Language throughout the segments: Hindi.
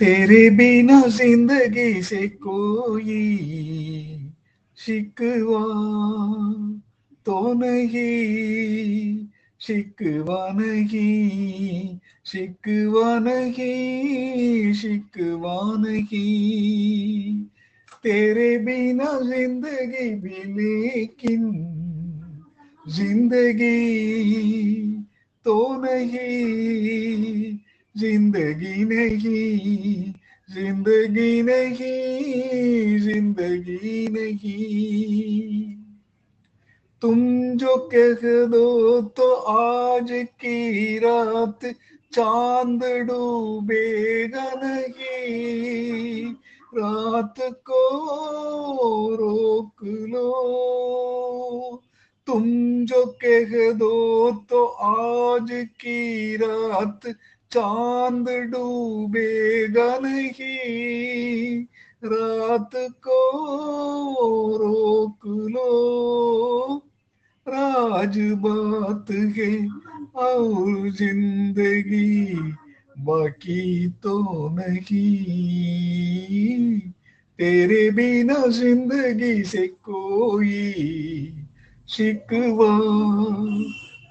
तेरे बिना ज़िंदगी से कोई शिकवा तो नहीं, शिकवा नहीं शिकवा नहीं शिकवा नहीं। तेरे बिना ज़िंदगी भी लेकिन ज़िंदगी तो नहीं ज़िंदगी नहीं ज़िंदगी नहीं ज़िंदगी नहीं। तुम जो कह दो तो आज की रात चाँद डूबेगा नहीं। रात को रोक लो। तुम जो कह दो तो आज की रात चाँद डूबेगा नहीं, रात को रोक लो। राज बात है और ज़िंदगी बाकी तो नहीं। तेरे बिना ज़िंदगी से कोई शिकवा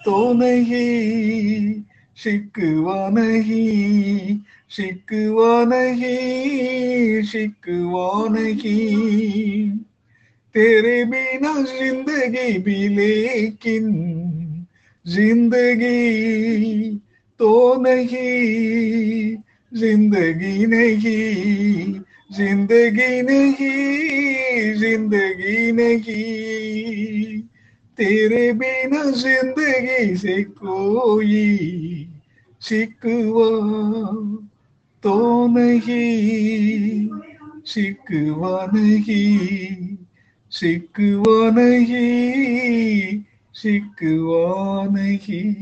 तो नहीं। शिकवा नहीं शिकवा नहीं शिकवा नहीं। तेरे बिना ज़िंदगी भी लेकिन, ज़िंदगी तो नहीं, ज़िंदगी नहीं ज़िंदगी नहीं ज़िंदगी नहीं। तेरे बिना ज़िंदगी से कोई शिकवा तो नहीं शिकवा नहीं शिकवा नहीं शिकवा नहीं